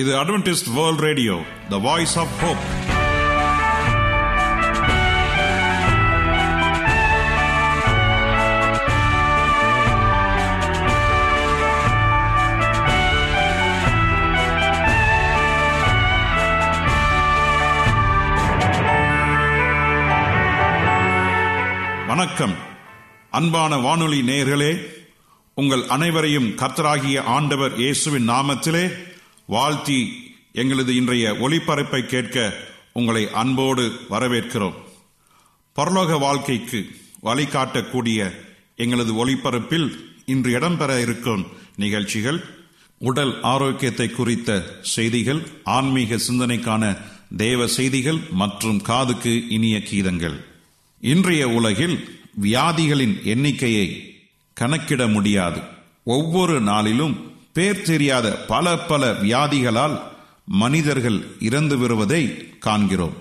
இது Adventist World Radio the Voice of Hope வணக்கம். அன்பான வானொலி நேயர்களே உங்கள் அனைவரையும் கர்த்தராகிய ஆண்டவர் இயேசுவின் நாமத்திலே வாழ்த்தி எங்களது இன்றைய ஒளிபரப்பை கேட்க உங்களை அன்போடு வரவேற்கிறோம். பரலோக வாழ்க்கைக்கு வழிகாட்டக்கூடிய எங்களது ஒளிபரப்பில் இன்று இடம்பெற இருக்கும் நிகழ்ச்சிகள் உடல் ஆரோக்கியத்தை குறித்த செய்திகள் ஆன்மீக சிந்தனைக்கான தேவ செய்திகள் மற்றும் காதுக்கு இனிய கீதங்கள். இன்றைய உலகில் வியாதிகளின் எண்ணிக்கையை கணக்கிட முடியாது. ஒவ்வொரு நாளிலும் பேர் தெரியாத பல பல வியாதிகளால் மனிதர்கள் இறந்து வருவதை காண்கிறோம்.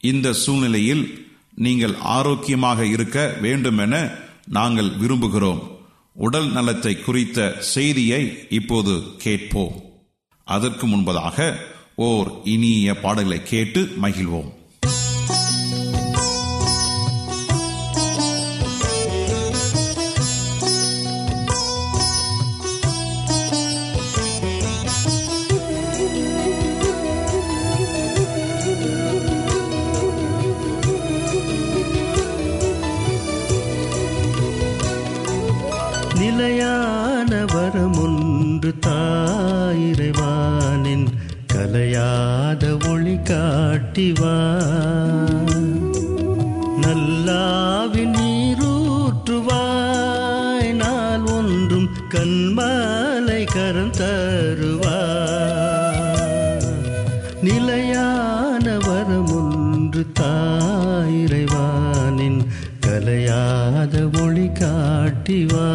இந்த சூழ்நிலையில் நீங்கள் ஆரோக்கியமாக இருக்க வேண்டுமென நாங்கள் விரும்புகிறோம். உடல் நலத்தை குறித்த செய்தியை இப்போது கேட்போம். அதற்கு முன்பதாக ஓர் இனிய பாடலை கேட்டு மகிழ்வோம். காட்டிவா நீரூற்றுவாய் நாள் ஒன்றும் கண்மாலை கரம் தருவா நிலையான வரமொன்று தாயிரைவானின் கலையாத ஒளி காட்டிவா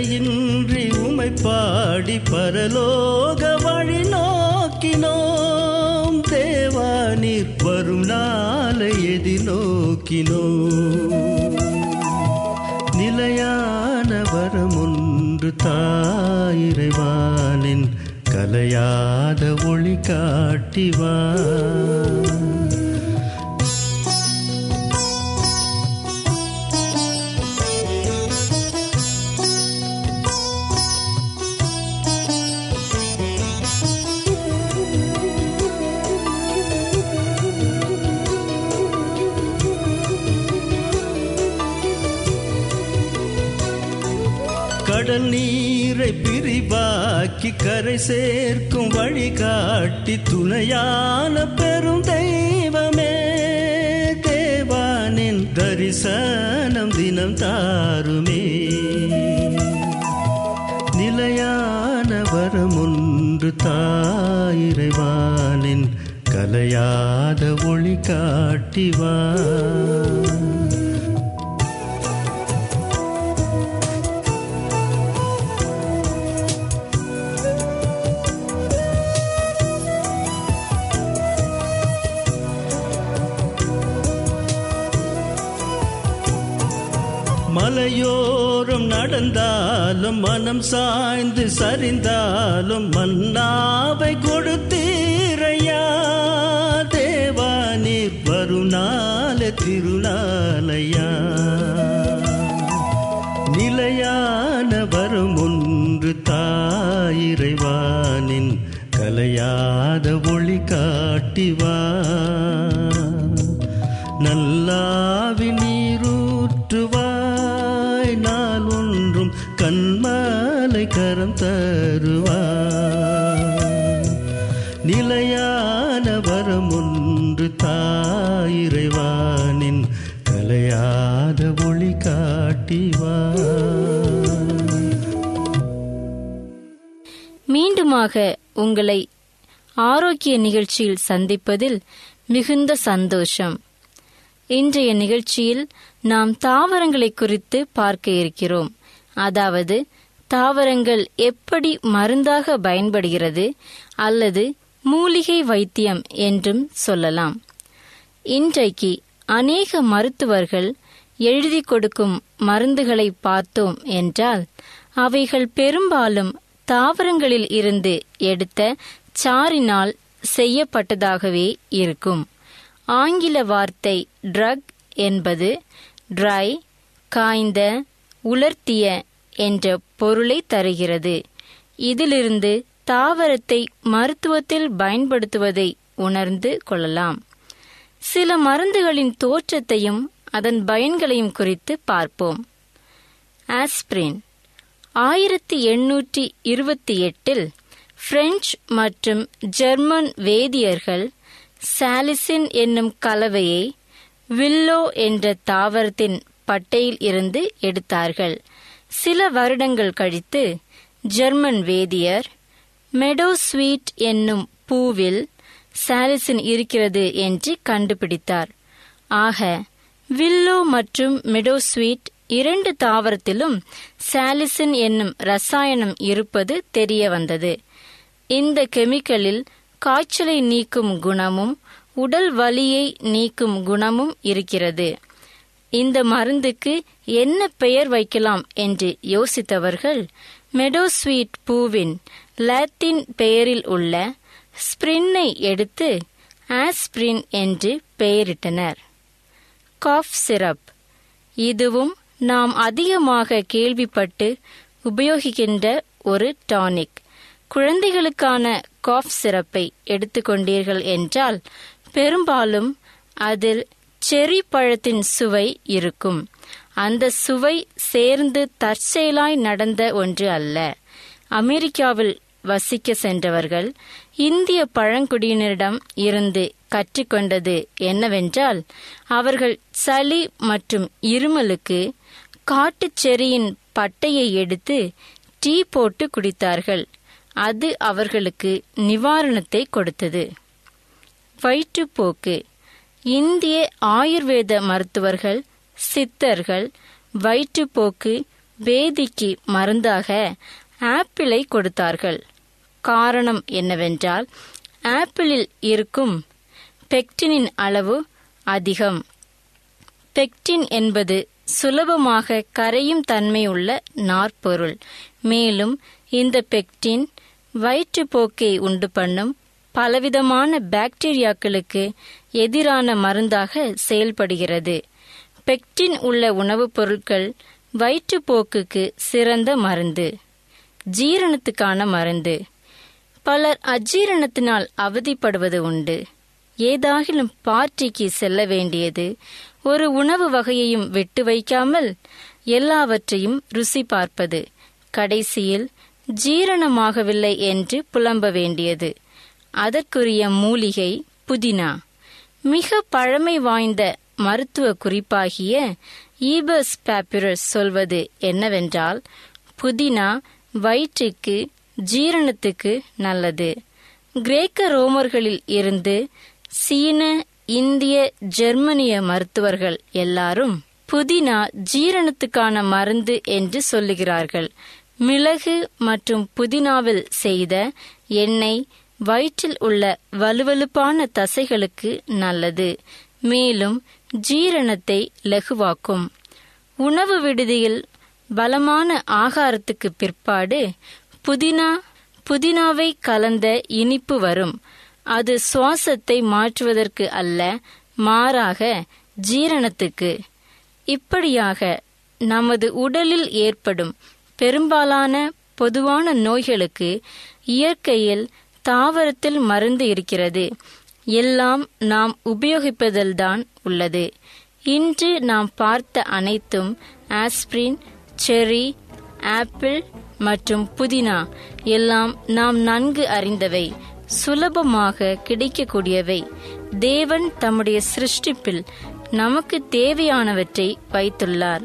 தடையின்றி உமை பாடி பரலோக வழி நோக்கினோம் தேவா நீர் வரும் நாளை எதி எதிர்நோக்கினோம் நிலையான வரமொன்று தாயிரைவானின் கலையாத ஒளி காட்டிவான் கரைக்கு கரை சேர்க்கும் வழி காட்டி துணையான பெரும் தெய்வமே. தேவானின் தரிசனம் தினம் தாருமே. நிலையான வரமுன்று தாயிறைவானின் கலையாத ஒளி காட்டிவான் நடந்தாலும் மனம் சாய்ந்து சரிந்தாலும் மன்னாவை கொடுத்தீரையா? தேவா நீர் வருநாள திருநாளையா? நிலையான வரும் ஒன்று தாயிறைவானின் கலையாத ஒளி காட்டிவா நல்லாவி நீரூற்றுவா. கரம் தருவாய் நிலையான வரம் ஒன்று தாயிறைவானின் கலையாத ஒளி காட்டிவா மீண்டுமாக உங்களை ஆரோக்கிய நிகழ்ச்சியில் சந்திப்பதில் மிகுந்த சந்தோஷம். இன்றைய நிகழ்ச்சியில் நாம் தாவரங்களை குறித்து பார்க்க இருக்கிறோம். அதாவது தாவரங்கள் எப்படி மருந்தாக பயன்படுகிறது அல்லது மூலிகை வைத்தியம் என்றும் சொல்லலாம். இன்றைக்கு அநேக மருத்துவர்கள் எழுதி கொடுக்கும் மருந்துகளை பார்த்தோம் என்றால் அவைகள் பெரும்பாலும் தாவரங்களில் இருந்து எடுத்த சாறினால் செய்யப்பட்டதாகவே இருக்கும். ஆங்கில வார்த்தை ட்ரக் என்பது ட்ரை காய்ந்த உலர்த்திய என்ற பொருளை தருகிறது. இதிலிருந்து தாவரத்தை மருத்துவத்தில் பயன்படுத்துவதை உணர்ந்து கொள்ளலாம். சில மருந்துகளின் தோற்றத்தையும் அதன் பயன்களையும் குறித்து பார்ப்போம். ஆஸ்பிரின் ஆயிரத்தி எண்ணூற்றி இருபத்தி எட்டில் பிரெஞ்சு மற்றும் ஜெர்மன் வேதியர்கள் சாலிசின் என்னும் கலவையை வில்லோ என்ற தாவரத்தின் பட்டையில் இருந்து எடுத்தார்கள். சில வருடங்கள் கழித்து ஜெர்மன் வேதியர் மெடோஸ்வீட் என்னும் பூவில் சாலிசின் இருக்கிறது என்று கண்டுபிடித்தார். ஆக வில்லோ மற்றும் மெடோஸ்வீட் இரண்டு தாவரத்திலும் சாலிசின் என்னும் ரசாயனம் இருப்பது தெரிய வந்தது. இந்த கெமிக்கலில் காய்ச்சலை நீக்கும் குணமும் உடல் வலியை நீக்கும் குணமும் இருக்கிறது. இந்த மருந்துக்கு என்ன பெயர் வைக்கலாம் என்று யோசித்தவர்கள் மெடோஸ்வீட் பூவின் லாத்தின் பெயரில் உள்ள ஸ்பிரின்னை எடுத்து ஆஸ்பிரின் என்று பெயரிட்டனர். காஃப் சிரப் இதுவும் நாம் அதிகமாக கேள்விப்பட்டு உபயோகிக்கின்ற ஒரு டானிக் குழந்தைகளுக்கான காஃப் சிரப்பை எடுத்துக்கொண்டீர்கள் என்றால் பெரும்பாலும் அதில் செரி பழத்தின் சுவை இருக்கும். அந்த சுவை சேர்ந்து தற்செயலாய் நடந்த ஒன்று அல்ல. அமெரிக்காவில் வசிக்க சென்றவர்கள் இந்திய பழங்குடியினரிடம் இருந்து கற்றுக்கொண்டது என்னவென்றால் அவர்கள் சளி மற்றும் இருமலுக்கு காட்டுச் செரியின் பட்டையை எடுத்து டீ போட்டு குடித்தார்கள். அது அவர்களுக்கு நிவாரணத்தை கொடுத்தது. வயிற்றுப்போக்கு. இந்திய ஆயுர்வேத மருத்துவர்கள் சித்தர்கள் வயிற்றுப்போக்கு வேதிக்கு மருந்தாக ஆப்பிளை கொடுத்தார்கள். காரணம் என்னவென்றால் ஆப்பிளில் இருக்கும் பெக்டினின் அளவு அதிகம். பெக்டின் என்பது சுலபமாக கரையும் தன்மையுள்ள நாற்பொருள் மேலும் இந்த பெக்டின் வயிற்றுப்போக்கை உண்டு பண்ணும் பலவிதமான பாக்டீரியாக்களுக்கு எதிரான மருந்தாக செயல்படுகிறது. பெக்டின் உள்ள உணவுப் பொருட்கள் வயிற்றுப்போக்குக்கு சிறந்த மருந்து. ஜீரணத்துக்கான மருந்து. பலர் அஜீரணத்தினால் அவதிப்படுவது உண்டு. ஏதாகிலும் பார்ட்டிக்கு செல்ல வேண்டியது ஒரு உணவு வகையையும் விட்டு வைக்காமல் எல்லாவற்றையும் ருசி பார்ப்பது. கடைசியில் ஜீரணமாகவில்லை என்று புலம்ப வேண்டியது. அதற்குரிய மூலிகை புதினா. மிக பழமை வாய்ந்த மருத்துவ குறிப்பாகிய ஈபஸ் பேப்பிரஸ் சொல்வது என்னவென்றால் புதினா வயிற்றுக்கு ஜீரணத்துக்கு நல்லது. கிரேக்க ரோமர்களில் இருந்து சீன இந்திய ஜெர்மனிய மருத்துவர்கள் எல்லாரும் புதினா ஜீரணத்துக்கான மருந்து என்று சொல்லுகிறார்கள். மிளகு மற்றும் புதினாவில் செய்த எண்ணெய் வயிற்றில் உள்ள வலுவலுப்பான தசைகளுக்கு நல்லது. மேலும் ஜீரணத்தை லகுவாக்கும். உணவு விடுதியில் பலமான ஆகாரத்துக்கு பிற்பாடு புதினா புதினாவை கலந்த இனிப்பு வரும். அது சுவாசத்தை மாற்றுவதற்கு அல்ல மாறாக ஜீரணத்துக்கு. இப்படியாக நமது உடலில் ஏற்படும் பெரும்பாலான பொதுவான நோய்களுக்கு இயற்கையில் தாவரத்தில் மருந்து இருக்கிறது. எல்லாம் நாம் உபயோகிப்பதில்தான் உள்ளது. இன்று நாம் பார்த்த அனைத்தும் ஆஸ்பிரின் செரி ஆப்பிள் மற்றும் புதினா. எல்லாம் நாம் நன்கு அறிந்தவை சுலபமாக கிடைக்கக்கூடியவை. தேவன் தம்முடைய சிருஷ்டிப்பில் நமக்கு தேவையானவற்றை வைத்துள்ளார்.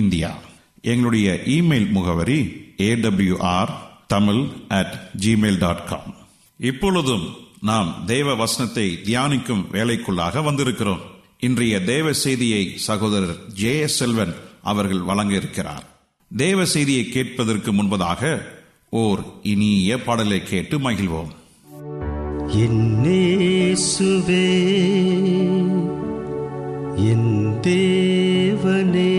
இந்தியா. எங்களுடைய இமெயில் முகவரி AWR Tamil at Gmail dot com இப்பொழுதும் நாம் தேவ வசனத்தை தியானிக்கும் வேலைக்குள்ளாக வந்திருக்கிறோம். இன்றைய தேவ செய்தியை சகோதரர் ஜே எஸ் செல்வன் அவர்கள் வழங்க இருக்கிறார் தேவ செய்தியை கேட்பதற்கு முன்பதாக ஓர் இனிய பாடலை கேட்டு மகிழ்வோம். என் தேவனே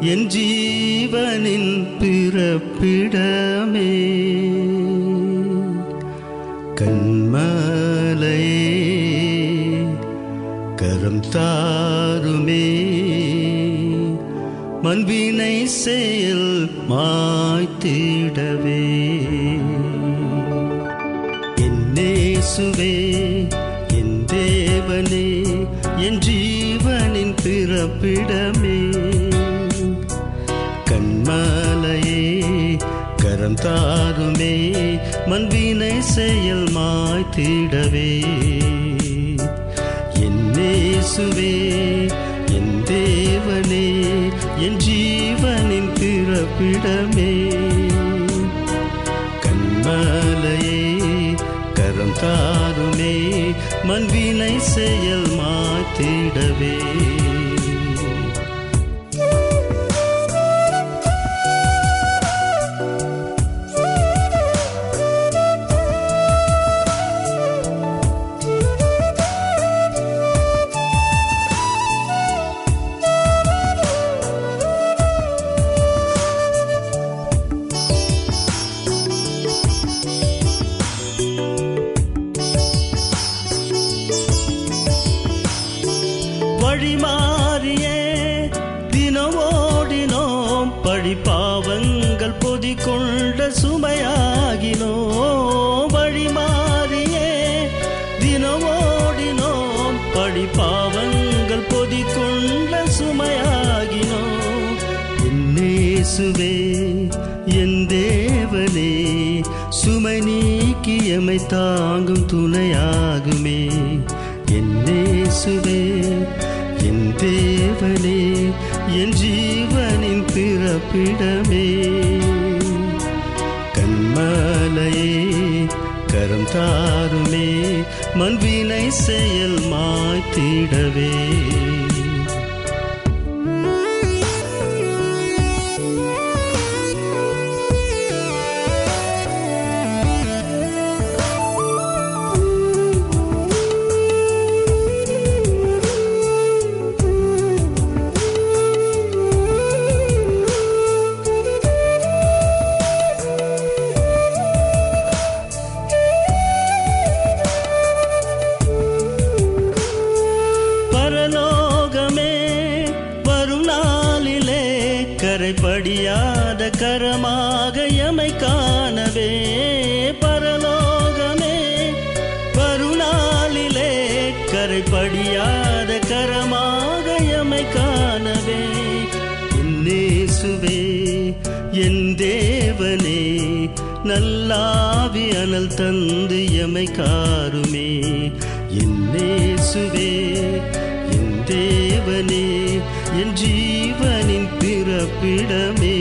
என் ஜீவனின் பிறப்பிடமே. கண்மலையே கரம் தாருமே. மண்பினை செயல் மாய்த்திடவே. என்னே சுவே கரம் தாருமே மண்பினை செயல் மாய்த்திடவே என்னேசுவே என் தேவனே என் ஜீவனின் பிறப்பிடமே. கண்மலையே கரம் தாருமே மண்வினை செயல் மாத்திடவே இயேசுவே என் தேவனே சுமை நீக்கி எமை தாங்கும் துணையாகுமே. என் என்னேசுவே என் தேவனே என் ஜீவனின் பிறப்பிடமே. கண்மலையே கரம் தாருமே மண்வினை செயல் மாய்த்திடவே. படியாத கரமாக எமை காணவே பரலோகமே. வரும் கரை படியாத கரமாக எமை காணவே. என்னேசுவே என் தேவனே நல்லாவி அனல் தந்து எமை காருமே. என்னேசுவே என் தேவனே என் ஜீவன் பிறப்பிடமே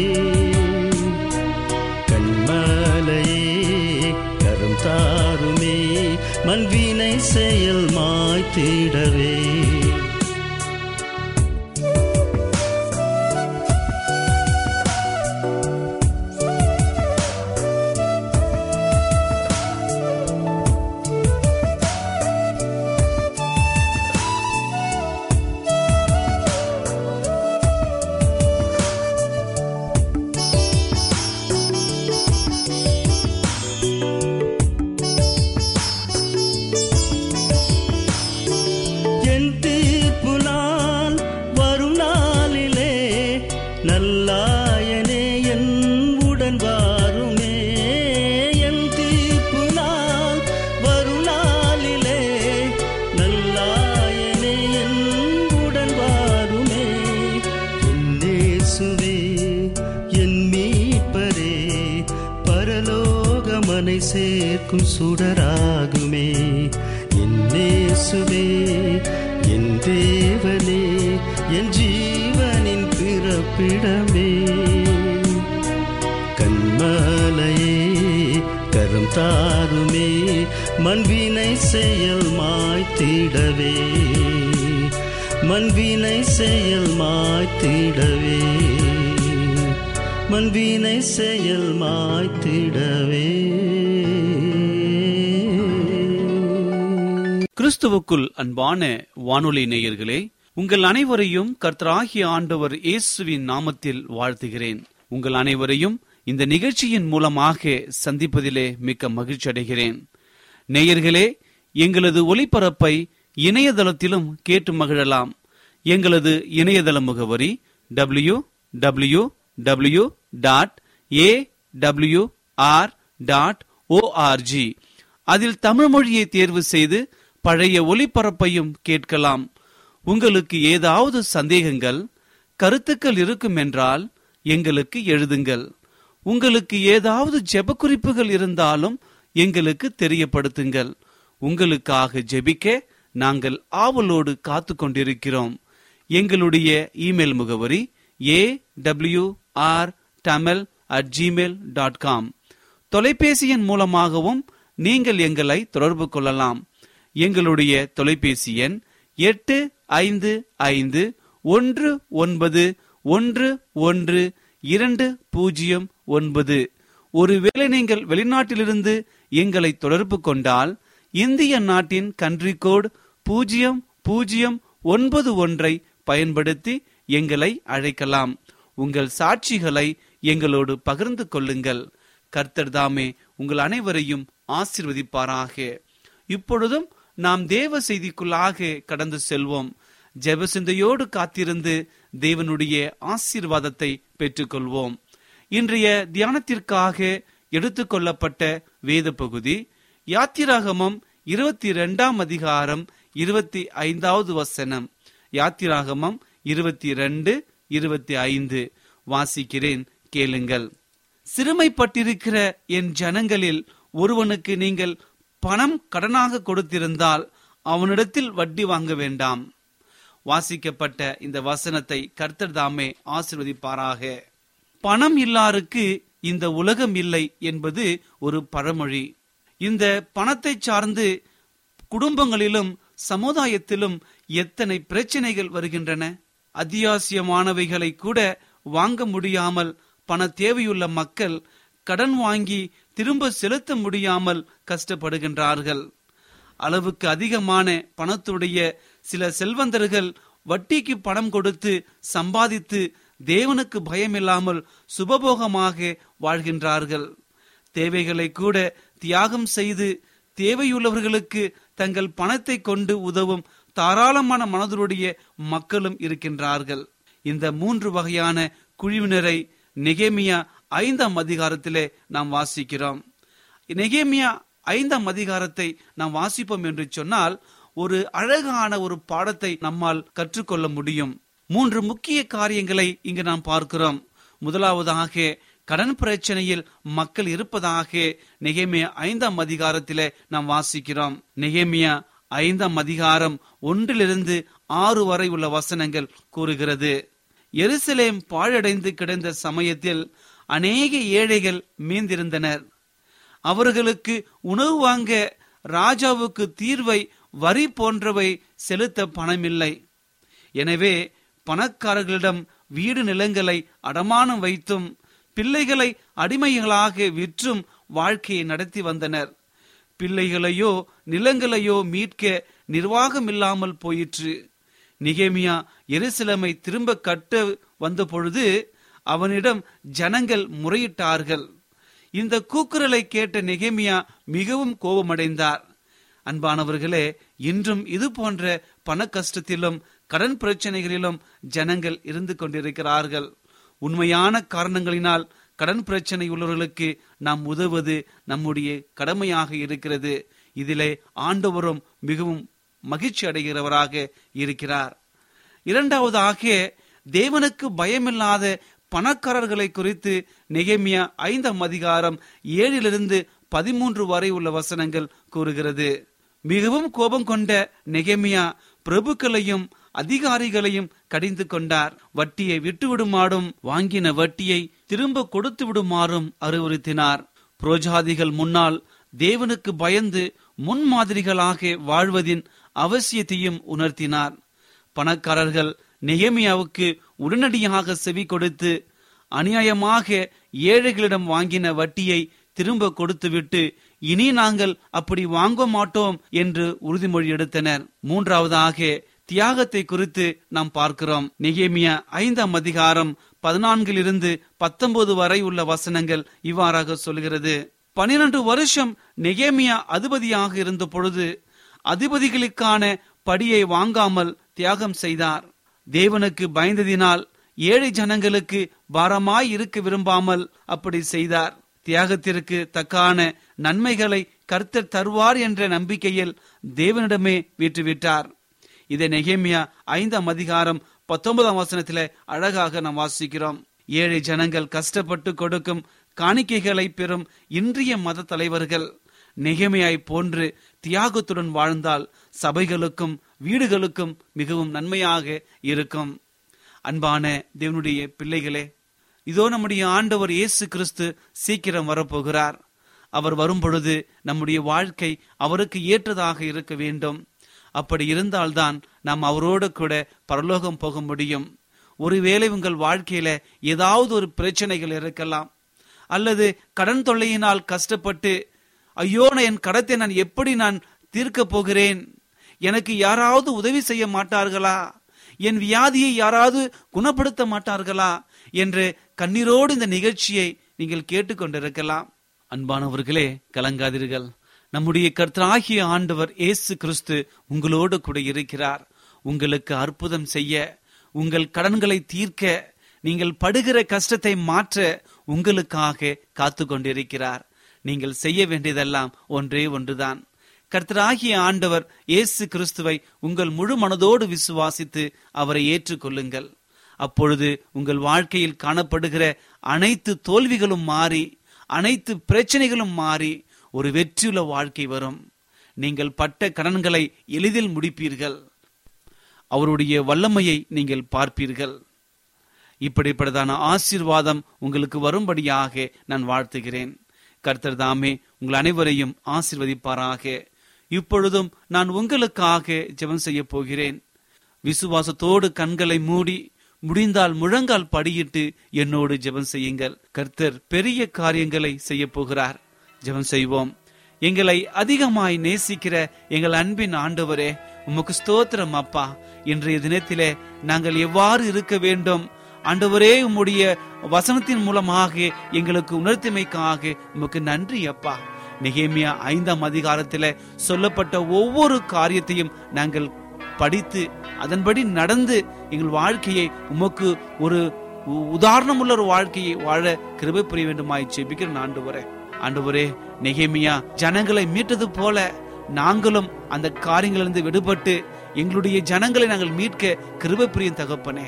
கண்மலையே கரம் தாருமே மண்வினை செயல் மாய்த்திடவே என் ஜீவனின் பிறப்பிடமே. கண்மலையே கரம் தாருமே மண்வினை செயல் மாய்த்திடவே. மண்வினை செயல் மாய்த்திடவே. மண்வினை செயல் மாய்த்திடவே. கிறிஸ்துவுக்குள் அன்பான வானொலி நேயர்களே உங்கள் அனைவரையும் கர்த்தராகிய ஆண்டவர் இயேசுவின் நாமத்தில் வாழ்த்துகிறேன். உங்கள் அனைவரையும் இந்த நிகழ்ச்சியின் மூலமாக சந்திப்பதிலே மிக்க மகிழ்ச்சி அடைகிறேன். நேயர்களே எங்களது ஒளிபரப்பை இணையதளத்திலும் கேட்டு மகிழலாம். எங்களது இணையதள முகவரி W W W dot A W R dot O R G அதில் தமிழ் மொழியை தேர்வு செய்து பழைய ஒளிபரப்பையும் கேட்கலாம். உங்களுக்கு ஏதாவது சந்தேகங்கள் கருத்துக்கள் இருக்கும் என்றால் எங்களுக்கு எழுதுங்கள். உங்களுக்கு ஏதாவது ஜெப குறிப்புகள் இருந்தாலும் எங்களுக்கு தெரியப்படுத்துங்கள். உங்களுக்காக ஜெபிக்க நாங்கள் ஆவலோடு காத்து கொண்டிருக்கிறோம் எங்களுடைய இமெயில் முகவரி A W R Tamil at Gmail dot com தொலைபேசியின் மூலமாகவும் நீங்கள் எங்களை தொடர்பு கொள்ளலாம். எங்களுடைய தொலைபேசி எண் எட்டு ஐந்து ஐந்து ஒன்று ஒன்பது ஒன்று ஒன்று இரண்டு பூஜ்ஜியம் ஒன்பது. ஒருவேளை நீங்கள் வெளிநாட்டிலிருந்து எங்களை தொடர்பு கொண்டால் இந்திய நாட்டின் கன்ட்ரி கோட் பூஜ்ஜியம் பூஜ்ஜியம் ஒன்பது ஒன்றை பயன்படுத்தி எங்களை அழைக்கலாம். உங்கள் சாட்சிகளை எங்களோடு பகிர்ந்து கொள்ளுங்கள். கர்த்தர் தாமே உங்கள் அனைவரையும் ஆசிர்வதிப்பாராக. இப்பொழுதும் நாம் தேவ செய்திக்குள்ளாக கடந்து செல்வோம். ஜெபசிந்தையோடு காத்திருந்து தேவனுடைய ஆசீர்வாதத்தை பெற்றுக்கொள்வோம். இன்றைய தியானத்திற்காக எடுத்துக்கொள்ளப்பட்ட வேத பகுதி யாத்திராகமம் இருபத்தி இரண்டாம் அதிகாரம் இருபத்தி ஐந்தாவது வசனம். யாத்திராகமம் இருபத்தி ரெண்டு இருபத்தி ஐந்து வாசிக்கிறேன் கேளுங்கள். சிறுமைப்பட்டிருக்கிற என் ஜனங்களில் ஒருவனுக்கு நீங்கள் பணம் கடனாக கொடுத்திருந்தால் அவனிடத்தில் வட்டி வாங்க வேண்டாம். வாசிக்கப்பட்ட இந்த வசனத்தை கர்த்தர் தாமே ஆசிர்வதிப்பாராக. பணம் இல்லாருக்கு இந்த உலகம் இல்லை என்பது ஒரு பழமொழி. இந்த பணத்தை சார்ந்து குடும்பங்களிலும் சமுதாயத்திலும் எத்தனை பிரச்சனைகள் வருகின்றன? அத்தியாவசியமானவைகளை கூட வாங்க முடியாமல் பண தேவையுள்ள மக்கள் கடன் வாங்கி திரும்ப செலுத்த முடியாமல் கஷ்டப்படுகின்றார்கள். அளவுக்கு அதிகமான பணத்துடைய சில செல்வந்தர்கள் வட்டிக்கு பணம் கொடுத்து சம்பாதித்து தேவனுக்கு பயமில்லாமல் சுபபோகமாக வாழ்கின்றார்கள். தேவைகளை கூட தியாகம் செய்து தேவையுள்ளவர்களுக்கு தங்கள் பணத்தை கொண்டு உதவும் தாராளமான மனதருடைய மக்களும் இருக்கின்றார்கள். இந்த மூன்று வகையான குழுவினரை நெகேமியா ஐந்தாம் அதிகாரத்திலே நாம் வாசிக்கிறோம். நெகேமியா ஐந்தாம் அதிகாரத்தை நாம் வாசிப்போம் என்று சொன்னால் ஒரு அழகான ஒரு பாடத்தை நம்மால் கற்றுக்கொள்ள முடியும். மூன்று முக்கிய காரியங்களை இங்கு நாம் பார்க்கிறோம். முதலாவதாக கடன் பிரச்சனையில் மக்கள் இருப்பதாக நெகேமியா ஐந்தாம் அதிகாரத்திலே நாம் வாசிக்கிறோம். நெகேமியா ஐந்தாம் அதிகாரம் ஒன்றிலிருந்து ஆறு வரை உள்ள வசனங்கள் கூறுகிறது. எருசலேம் பாழடைந்து கிடந்த சமயத்தில் அநேக ஏழைகள் மீந்திருந்தனர். அவர்களுக்கு உணவு வாங்க ராஜாவுக்கு தீர்வை வரி போன்றவை செலுத்த பணமில்லை. எனவே பணக்காரர்களிடம் வீடு நிலங்களை அடமானம் வைத்தும் பிள்ளைகளை அடிமைகளாக விற்றும் வாழ்க்கையை நடத்தி வந்தனர். பிள்ளைகளையோ நிலங்களையோ மீட்க நிர்வாகம் இல்லாமல் போயிற்று. நிகேமியா எருசலமை திரும்ப கட்ட வந்த பொழுது அவனிடம் ஜனங்கள் முறையிட்டார்கள். இந்த கூக்குரலை கேட்ட நெகேமியா மிகவும் கோபமடைந்தார். அன்பானவர்களே இன்றும் இது போன்ற பண கஷ்டத்திலும் கடன் பிரச்சனைகளிலும் ஜனங்கள் இருந்து கொண்டிருக்கிறார்கள். உண்மையான காரணங்களினால் கடன் பிரச்சனை உள்ளவர்களுக்கு நாம் உதவுவது நம்முடைய கடமையாக இருக்கிறது. இதிலே ஆண்டவரும் மிகவும் மகிழ்ச்சி அடைகிறவராக இருக்கிறார். இரண்டாவதாக தேவனுக்கு பயமில்லாத பணக்காரர்களை குறித்து நெகமிய ஐந்தாம் அதிகாரம் ஏழிலிருந்து பதிமூன்று வரை உள்ள வசனங்கள் கூறுகிறது. மிகவும் கோபம் கொண்ட நெகமியா பிரபுக்களையும் அதிகாரிகளையும் கடிந்து கொண்டார். வட்டியை விட்டுவிடுமாறும் வாங்கின வட்டியை திரும்ப கொடுத்து விடுமாறும் அறிவுறுத்தினார். புரோஜாதிகள் முன்னால் தேவனுக்கு பயந்து முன்மாதிரிகளாக வாழ்வதின் அவசியத்தையும் உணர்த்தினார். பணக்காரர்கள் நெகமியாவுக்கு உடனடியாக செவி கொடுத்து அநியாயமாக ஏழைகளிடம் வாங்கின வட்டியை திரும்ப கொடுத்துவிட்டு இனி நாங்கள் அப்படி வாங்க மாட்டோம் என்று உறுதிமொழி எடுத்தனர். மூன்றாவதாக தியாகத்தை குறித்து நாம் பார்க்கிறோம். நெகேமியா ஐந்தாம் அதிகாரம் பதினான்கிலிருந்து பத்தொன்பது வரை உள்ள வசனங்கள் இவ்வாறாக சொல்கிறது. பனிரெண்டு வருஷம் நெகேமியா அதிபதியாக இருந்த பொழுது அதிபதிகளுக்கான படியை வாங்காமல் தியாகம் செய்தார். தேவனுக்கு பயந்ததினால் ஏழை ஜனங்களுக்கு பாரமாய் இருக்க விரும்பாமல் அப்படி செய்தார். தியாகத்திற்கு தக்கான நன்மைகளை கர்த்தர் தருவார் என்ற நம்பிக்கையில் தேவனிடமே வீற்றுவிட்டார். இதை நெகேமியா ஐந்தாம் அதிகாரம் பத்தொன்பதாம் வசனத்தில அழகாக நாம் வாசிக்கிறோம். ஏழை ஜனங்கள் கஷ்டப்பட்டு கொடுக்கும் காணிக்கைகளை பெறும் இன்றைய மத தலைவர்கள். நெகமையாய் போன்று தியாகத்துடன் வாழ்ந்தால் சபைகளுக்கும் வீடுகளுக்கும் மிகவும் நன்மையாக இருக்கும். அன்பான தேவனுடைய பிள்ளைகளே இதோ நம்முடைய ஆண்டவர் இயேசு கிறிஸ்து சீக்கிரம் வரப்போகிறார். அவர் வரும்பொழுது நம்முடைய வாழ்க்கை அவருக்கு ஏற்றதாக இருக்க வேண்டும். அப்படி இருந்தால்தான் நாம் அவரோடு கூட பரலோகம் போக முடியும். ஒருவேளை உங்கள் வாழ்க்கையில ஏதாவது ஒரு பிரச்சனைகள் இருக்கலாம். அல்லது கடன் தொல்லையினால் கஷ்டப்பட்டு ஐயோ நான் என் கடத்தை நான் எப்படி நான் தீர்க்க போகிறேன்? எனக்கு யாராவது உதவி செய்ய மாட்டார்களா? என் வியாதியை யாராவது குணப்படுத்த மாட்டார்களா? என்று கண்ணீரோடு இந்த நிகழ்ச்சியை நீங்கள் கேட்டுக்கொண்டிருக்கலாம். அன்பானவர்களே கலங்காதீர்கள். நம்முடைய கர்த்தராகிய ஆண்டவர் இயேசு கிறிஸ்து உங்களோடு கூட இருக்கிறார். உங்களுக்கு அற்புதம் செய்ய உங்கள் கடன்களை தீர்க்க நீங்கள் படுகிற கஷ்டத்தை மாற்ற உங்களுக்காக காத்து கொண்டிருக்கிறார் நீங்கள் செய்ய வேண்டியதெல்லாம் ஒன்றே ஒன்றுதான். கர்த்தராகிய ஆண்டவர் இயேசு கிறிஸ்துவை உங்கள் முழு மனதோடு விசுவாசித்து அவரை ஏற்றுக்கொள்ளுங்கள். அப்பொழுது உங்கள் வாழ்க்கையில் காணப்படுகிற அனைத்து தோல்விகளும் மாறி அனைத்து பிரச்சனைகளும் மாறி ஒரு வெற்றியுள்ள வாழ்க்கை வரும். நீங்கள் பட்ட கடன்களை எளிதில் முடிப்பீர்கள். அவருடைய வல்லமையை நீங்கள் பார்ப்பீர்கள். இப்படிப்பட்டதான ஆசீர்வாதம் உங்களுக்கு வரும்படியாக நான் வாழ்த்துகிறேன். கர்த்தர் தாமே உங்கள் அனைவரையும் ஆசிர்வதிப்பாராக. இப்பொழுதும் நான் உங்களுக்காக ஜெபம் செய்ய போகிறேன். விசுவாசத்தோடு கண்களை மூடி முடிந்தால் முழங்கால் படியிட்டு என்னோடு ஜெபம் செய்யுங்கள். கர்த்தர் பெரிய காரியங்களை செய்ய போகிறார். ஜெபம் செய்வோம். எங்களை அதிகமாய் நேசிக்கிற எங்கள் அன்பின் ஆண்டவரே உமக்கு ஸ்தோத்திரம் அப்பா. இன்றைய தினத்திலே நாங்கள் எவ்வாறு இருக்க வேண்டும்? ஆண்டவரே உம்முடைய வசனத்தின் மூலமாக எங்களுக்கு உணர்த்திமைக்காக உமக்கு நன்றி அப்பா. நெகேமியா ஐந்தாம் அதிகாரத்தில் சொல்லப்பட்ட ஒவ்வொரு காரியத்தையும் நாங்கள் படித்து அதன்படி நடந்து எங்கள் வாழ்க்கையை உமக்கு ஒரு உதாரணமுள்ள ஒரு வாழ்க்கையை வாழ கிருபை புரிய வேண்டுமாய் ஜெபிக்கிறேன். ஆண்டு ஆண்டவரே நெகேமியா ஜனங்களை மீட்டது போல நாங்களும் அந்த காரியங்களிலிருந்து விடுபட்டு எங்களுடைய ஜனங்களை நாங்கள் மீட்க கிருபை புரியும் தகப்பனே.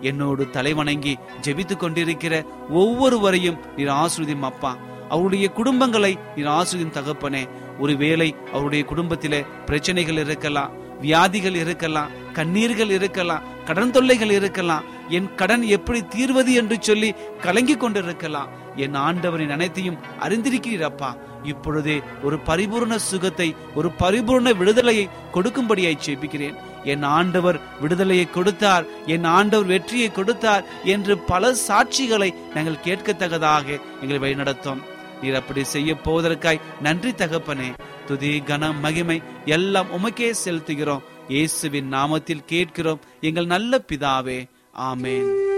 என்னோடு தலைவணங்கி ஜெபித்துக் கொண்டிருக்கிற ஒவ்வொருவரையும் நீர் ஆசிரியம் அப்பா. அவருடைய குடும்பங்களை நீர் ஆசிரியம் தகப்பனே. ஒருவேளை அவருடைய குடும்பத்தில பிரச்சனைகள் இருக்கலாம் வியாதிகள் இருக்கலாம் கண்ணீர்கள் இருக்கலாம் கடன் தொல்லைகள் இருக்கலாம் என் கடன் எப்படி தீர்வது என்று சொல்லி கலங்கி கொண்டிருக்கலாம். என் ஆண்டவரின் அனைத்தையும் அறிந்திருக்கிறீரப்பா. இப்பொழுதே ஒரு பரிபூர்ண சுகத்தை ஒரு பரிபூர்ண விடுதலையை கொடுக்கும்படியாய் ஜெபிக்கிறேன். என் ஆண்டவர் விடுதலையை கொடுத்தார் என் ஆண்டவர் வெற்றியை கொடுத்தார் என்று பல சாட்சிகளை நாங்கள் கேட்கத்தக்கதாக எங்களை வழிநடத்தும். நீர் அப்படி செய்ய போவதற்காய் நன்றி தகப்பனே. துதி கனம் மகிமை எல்லாம் உமக்கே செலுத்துகிறோம். இயேசுவின் நாமத்தில் கேட்கிறோம். எங்கள் நல்ல பிதாவே ஆமேன்.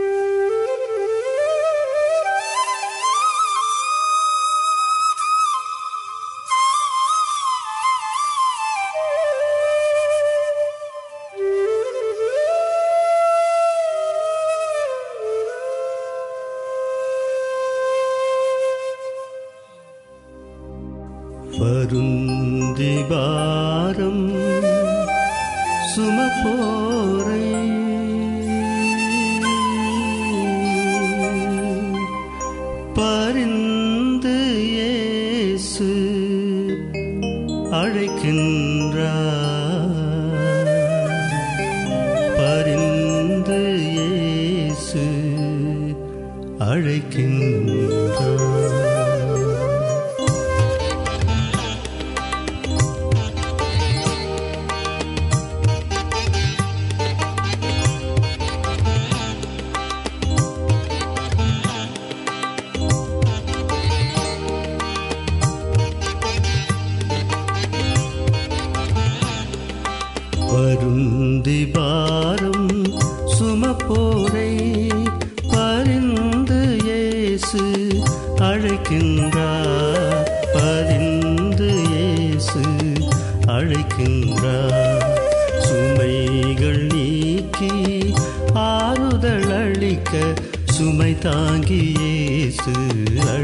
அழைக்கின்றார்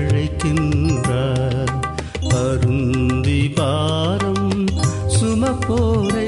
அழைக்கின்றார் அருந்தி பாரம் சுமப்போரை